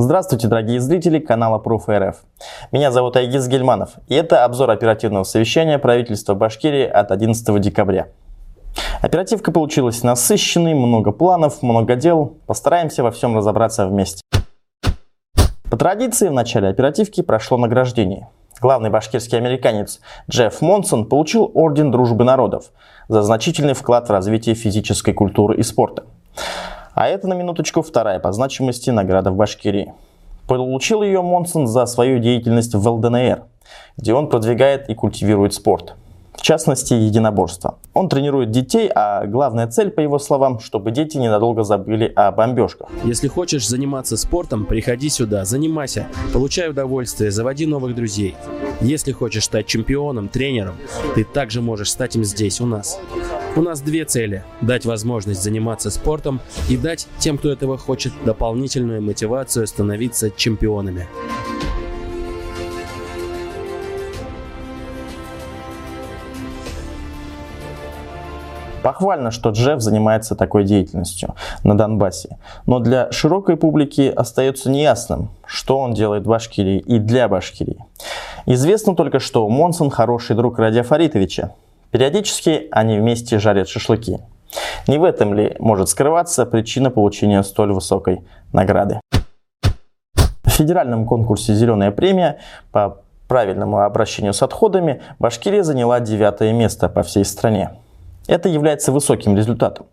Здравствуйте, дорогие зрители канала Proof.rf. Меня зовут Айгиз Гельманов, и это обзор оперативного совещания правительства Башкирии от 11 декабря. Оперативка получилась насыщенной, много планов, много дел. Постараемся во всем разобраться вместе. По традиции, в начале оперативки прошло награждение. Главный башкирский американец Джефф Монсон получил Орден Дружбы Народов за значительный вклад в развитие физической культуры и спорта. А это, на минуточку, вторая по значимости награда в Башкирии. Получил ее Монсон за свою деятельность в ЛДНР, где он продвигает и культивирует спорт – в частности, единоборство. Он тренирует детей, а главная цель, по его словам, чтобы дети ненадолго забыли о бомбежках. Если хочешь заниматься спортом, приходи сюда, занимайся, получай удовольствие, заводи новых друзей. Если хочешь стать чемпионом, тренером, ты также можешь стать им здесь, у нас. У нас две цели – дать возможность заниматься спортом и дать тем, кто этого хочет, дополнительную мотивацию становиться чемпионами. Похвально, что Джефф занимается такой деятельностью на Донбассе, но для широкой публики остается неясным, что он делает в Башкирии и для Башкирии. Известно только, что Монсон хороший друг Радия Фаритовича. Периодически они вместе жарят шашлыки. Не в этом ли может скрываться причина получения столь высокой награды? В федеральном конкурсе «Зеленая премия» по правильному обращению с отходами Башкирия заняла девятое место по всей стране. Это является высоким результатом.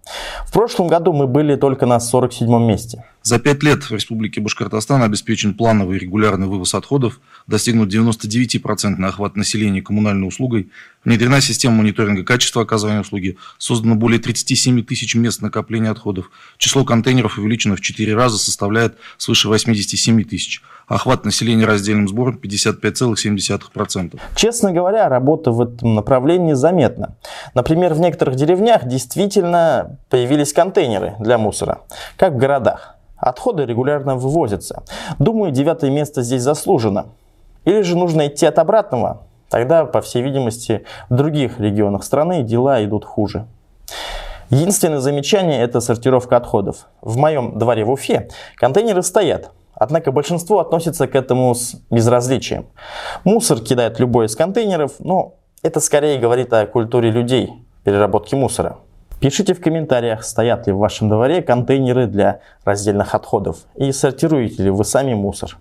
В прошлом году мы были только на 47 месте. За пять лет в Республике Башкортостан обеспечен плановый регулярный вывоз отходов, достигнут 99% охват населения коммунальной услугой, внедрена система мониторинга качества оказывания услуги, создано более 37 тысяч мест накопления отходов, число контейнеров увеличено в 4 раза, составляет свыше 87 тысяч – охват населения раздельным сбором 55,7%. Честно говоря, работа в этом направлении заметна. Например, в некоторых деревнях действительно появились контейнеры для мусора, как в городах. Отходы регулярно вывозятся. Думаю, девятое место здесь заслужено. Или же нужно идти от обратного? Тогда, по всей видимости, в других регионах страны дела идут хуже. Единственное замечание – это сортировка отходов. В моем дворе в Уфе контейнеры стоят, Однако большинство относится к этому с безразличием. Мусор кидает любой из контейнеров, но это скорее говорит о культуре людей переработки мусора. Пишите в комментариях, стоят ли в вашем дворе контейнеры для раздельных отходов и сортируете ли вы сами мусор.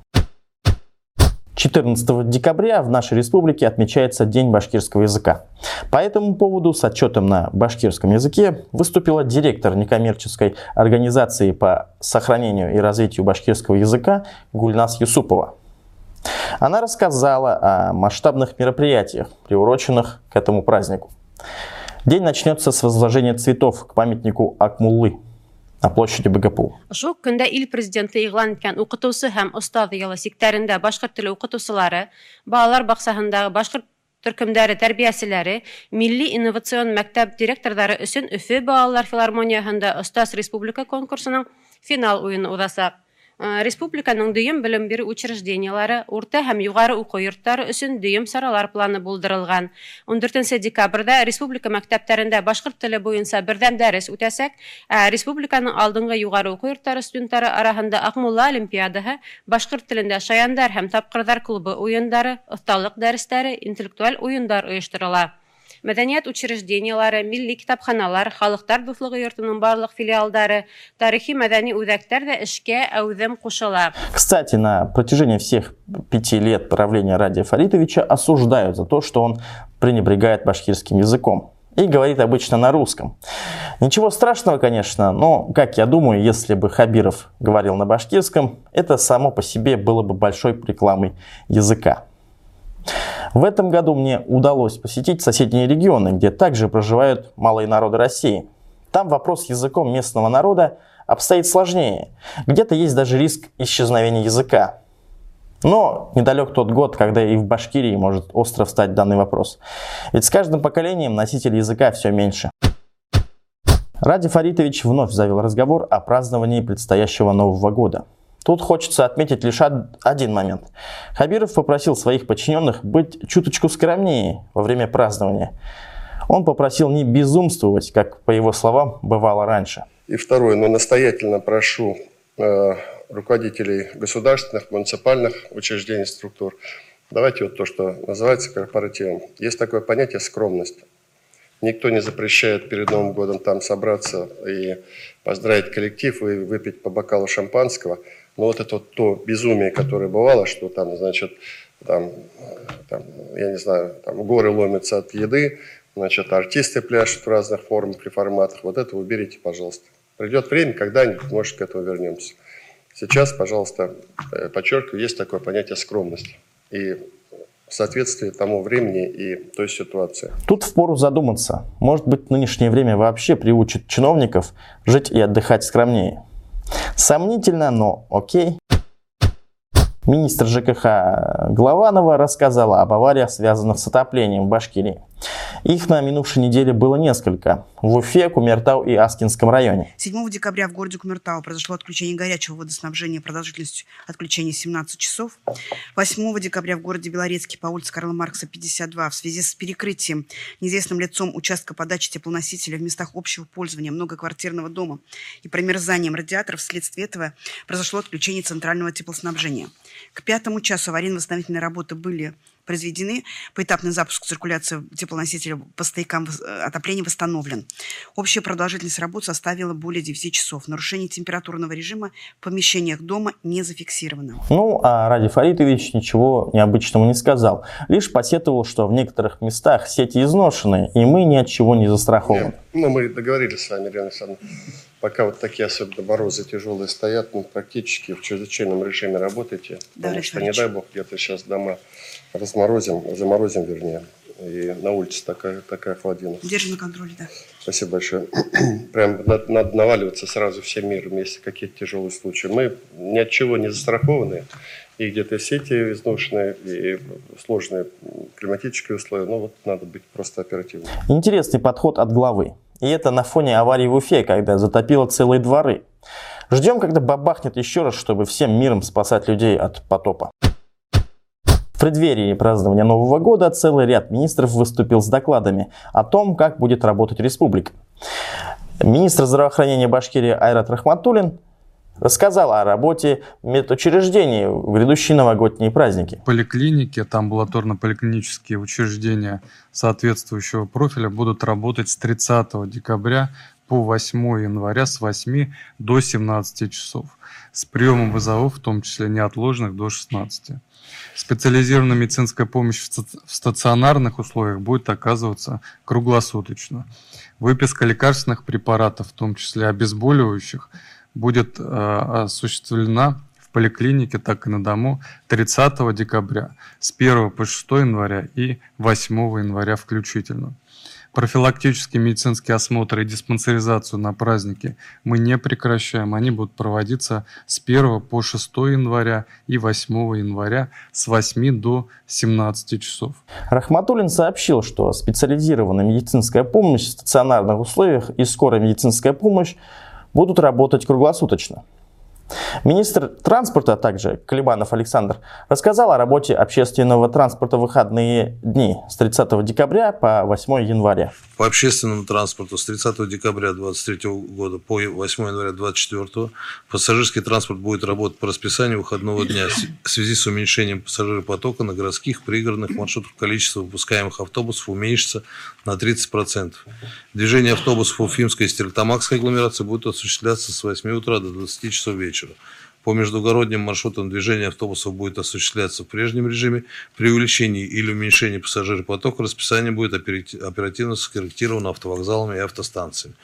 14 декабря в нашей республике отмечается День башкирского языка. По этому поводу с отчетом на башкирском языке выступила директор некоммерческой организации по сохранению и развитию башкирского языка Гульнас Юсупова. Она рассказала о масштабных мероприятиях, приуроченных к этому празднику. День начнется с возложения цветов к памятнику Акмуллы – на площади БГПУ. Ошол көндә ил президенты игълан иткән укытучы һәм остаз велосипедтәрендә башкорт теле укытучылары, балалар баксаһындагы башкорт төркемдәре тәрбияселәре, милли инновацион мәктәп директорлары өчен Өфе балалар филармонияһында остаз республика конкурсының финал уены узачак. Э, республиканың дөйем белем бирү учреждениялары, урта һәм югары уку йортлары өчен дөйем саралар планы булдырылган. 14 декабрьдә республика мәктәпләрендә башкорт теле буенча бердәм дәрес үтәсәк, ә республиканың алдынгы югары уку йортлары студентлары арасында Акмулла олимпиадаһы, башкорт телендә шаяндар һәм тапкырдар клубы уеннары, осталык дәресләре, интеллектуаль уеннар оештырыла Мәдәният учреждениялары, милли китапханалар, халыктар дуслыгы йортының барлык филиалдары, тарихи мәдәни үҙәктәр дә эшкә әүҙем ҡушыла. Кстати, на протяжении всех пяти лет правления Радия Фаритовича осуждают за то, что он пренебрегает башкирским языком и говорит обычно на русском. Ничего страшного, конечно, но, как я думаю, если бы Хабиров говорил на башкирском, это само по себе было бы большой рекламой языка. В этом году мне удалось посетить соседние регионы, где также проживают малые народы России. Там вопрос с языком местного народа обстоит сложнее. Где-то есть даже риск исчезновения языка. Но недалек тот год, когда и в Башкирии может остро встать данный вопрос. Ведь с каждым поколением носителей языка все меньше. Ради Фаритович вновь завел разговор о праздновании предстоящего Нового года. Тут хочется отметить лишь один момент. Хабиров попросил своих подчиненных быть чуточку скромнее во время празднования. Он попросил не безумствовать, как, по его словам, бывало раньше. И второе, но настоятельно прошу э, руководителей государственных, муниципальных учреждений, структур. Давайте вот то, что называется корпоративом. Есть такое понятие скромность. Никто не запрещает перед Новым годом там собраться и поздравить коллектив и выпить по бокалу шампанского. Но вот это вот то безумие, которое бывало, что там, значит, там, там я не знаю, там горы ломятся от еды, значит, артисты пляшут в разных формах и форматах. Вот это уберите, пожалуйста. Придет время, когда-нибудь, может, к этому вернемся. Сейчас, пожалуйста, э, подчеркиваю, есть такое понятие скромность. И в соответствии тому времени и той ситуации. Тут впору задуматься. Может быть, нынешнее время вообще приучит чиновников жить и отдыхать скромнее. Сомнительно, но окей. Министр ЖКХ Главанова рассказала об авариях, связанных с отоплением в Башкирии. Их на минувшей неделе было несколько. В Уфе, Кумертау и Аскинском районе. 7 декабря в городе Кумертау произошло отключение горячего водоснабжения продолжительностью отключения 17 часов. 8 декабря в городе Белорецке по улице Карла Маркса 52 в связи с перекрытием неизвестным лицом участка подачи теплоносителя в местах общего пользования многоквартирного дома и промерзанием радиаторов вследствие этого произошло отключение центрального теплоснабжения. К пятому часу аварийно-восстановительные работы были произведены. Поэтапный запуск циркуляции теплоносителя по стоякам э, отопления восстановлен. Общая продолжительность работ составила более 9 часов. Нарушение температурного режима в помещениях дома не зафиксировано. Ну, а Ради Фаритович ничего необычного не сказал. Лишь посетовал, что в некоторых местах сети изношены, и мы ни от чего не застрахованы. Нет. Ну, мы договорились с вами, Ирина Александровна. Пока вот такие особенно морозы тяжелые стоят, ну, практически в чрезвычайном режиме работаете. Да, потому что, не дай бог, где-то сейчас дома разморозим, заморозим, вернее. И на улице такая, такая холодина. Держим на контроле, да. Спасибо большое. Прям надо, надо наваливаться сразу всем миром, если какие-то тяжелые случаи. Мы ни от чего не застрахованы. И где-то сети изношенные, и сложные климатические условия. Но вот надо быть просто оперативным. Интересный подход от главы. И это на фоне аварии в Уфе, когда затопило целые дворы. Ждем, когда бабахнет еще раз, чтобы всем миром спасать людей от потопа. В преддверии празднования Нового года целый ряд министров выступил с докладами о том, как будет работать республика. Министр здравоохранения Башкирии Айрат Рахматуллин рассказал о работе медучреждений в грядущие новогодние праздники. Поликлиники, там амбулаторно-поликлинические учреждения соответствующего профиля будут работать с 30 декабря по 8 января с 8 до 17 часов, с приемом вызовов, в том числе неотложных, до 16. Специализированная медицинская помощь в стационарных условиях будет оказываться круглосуточно. Выписка лекарственных препаратов, в том числе обезболивающих, будет э, осуществлена в поликлинике, так и на дому 30 декабря с 1 по 6 января и 8 января включительно. Профилактические медицинские осмотры и диспансеризацию на праздники мы не прекращаем. Они будут проводиться с 1 по 6 января и 8 января с 8 до 17 часов. Рахматуллин сообщил, что специализированная медицинская помощь в стационарных условиях и скорая медицинская помощь будут работать круглосуточно. Министр транспорта, а также Колебанов Александр, рассказал о работе общественного транспорта в выходные дни с 30 декабря по 8 января. По общественному транспорту с 30 декабря 2023 года по 8 января 2024 пассажирский транспорт будет работать по расписанию выходного дня в связи с уменьшением пассажиропотока на городских, пригородных маршрутах количество выпускаемых автобусов уменьшится на 30%. Движение автобусов Уфимской и Стерлитамакской агломерации будет осуществляться с 8 утра до 20 часов вечера вечера. По междугородним маршрутам движение автобусов будет осуществляться в прежнем режиме. При увеличении или уменьшении пассажиропотока расписание будет оперативно скорректировано автовокзалами и автостанциями.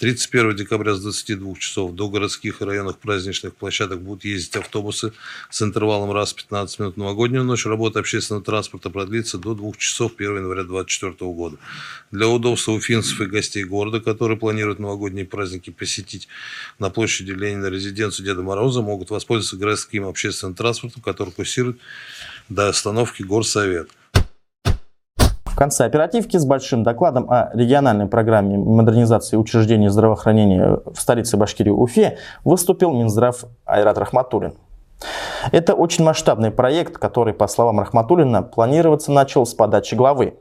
31 декабря с 22 часов до городских и районных праздничных площадок будут ездить автобусы с интервалом раз в 15 минут. Новогоднюю ночь работа общественного транспорта продлится до 2 часов 1 января 2024 года. Для удобства уфимцев и гостей города, которые планируют новогодние праздники посетить на площади Ленина резиденцию Деда Мороза, могут воспользоваться городским общественным транспортом, который курсирует до остановки Горсовет. В конце оперативки с большим докладом о региональной программе модернизации учреждений здравоохранения в столице Башкирии Уфе выступил Минздрав Айрат Рахматуллин. Это очень масштабный проект, который, по словам Рахматуллина, планироваться начал с подачи главы.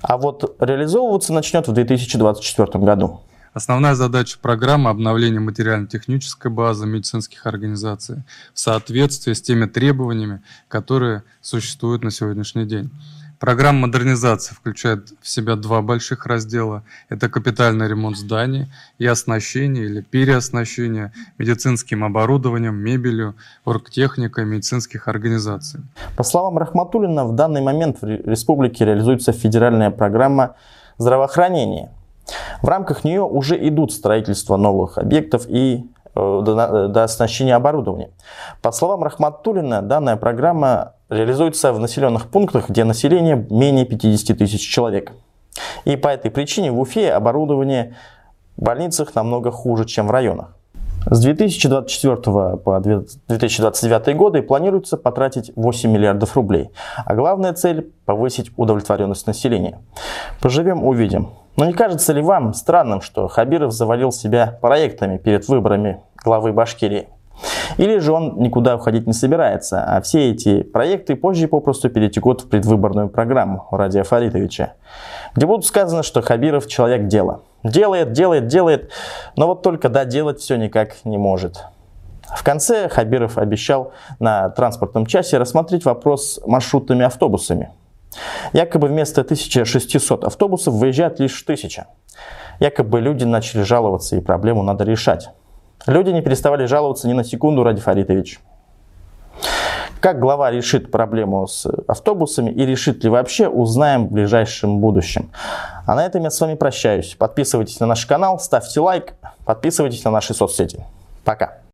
А вот реализовываться начнет в 2024 году. Основная задача программы – обновление материально-технической базы медицинских организаций в соответствии с теми требованиями, которые существуют на сегодняшний день. Программа модернизации включает в себя два больших раздела. Это капитальный ремонт зданий и оснащение или переоснащение медицинским оборудованием, мебелью, оргтехникой медицинских организаций. По словам Рахматуллина, в данный момент в республике реализуется федеральная программа здравоохранения. В рамках нее уже идут строительство новых объектов и э, до, до оснащения оборудования. По словам Рахматуллина, данная программа реализуется в населенных пунктах, где население менее 50 тысяч человек. И по этой причине в Уфе оборудование в больницах намного хуже, чем в районах. С 2024 по 2029 годы планируется потратить 8 миллиардов рублей. А главная цель – повысить удовлетворенность населения. Поживем – увидим. Но не кажется ли вам странным, что Хабиров завалил себя проектами перед выборами главы Башкирии? Или же он никуда уходить не собирается, а все эти проекты позже попросту перетекут в предвыборную программу Радия Фаритовича, где будут сказано, что Хабиров человек дела. Делает, делает, делает, но вот только доделать все никак не может. В конце Хабиров обещал на транспортном часе рассмотреть вопрос маршрутными автобусами. Якобы вместо 1600 автобусов выезжает лишь 1000. Якобы люди начали жаловаться и проблему надо решать. Люди не переставали жаловаться ни на секунду, Ради Фаритович. Как глава решит проблему с автобусами и решит ли вообще, узнаем в ближайшем будущем. А на этом я с вами прощаюсь. Подписывайтесь на наш канал, ставьте лайк, подписывайтесь на наши соцсети. Пока.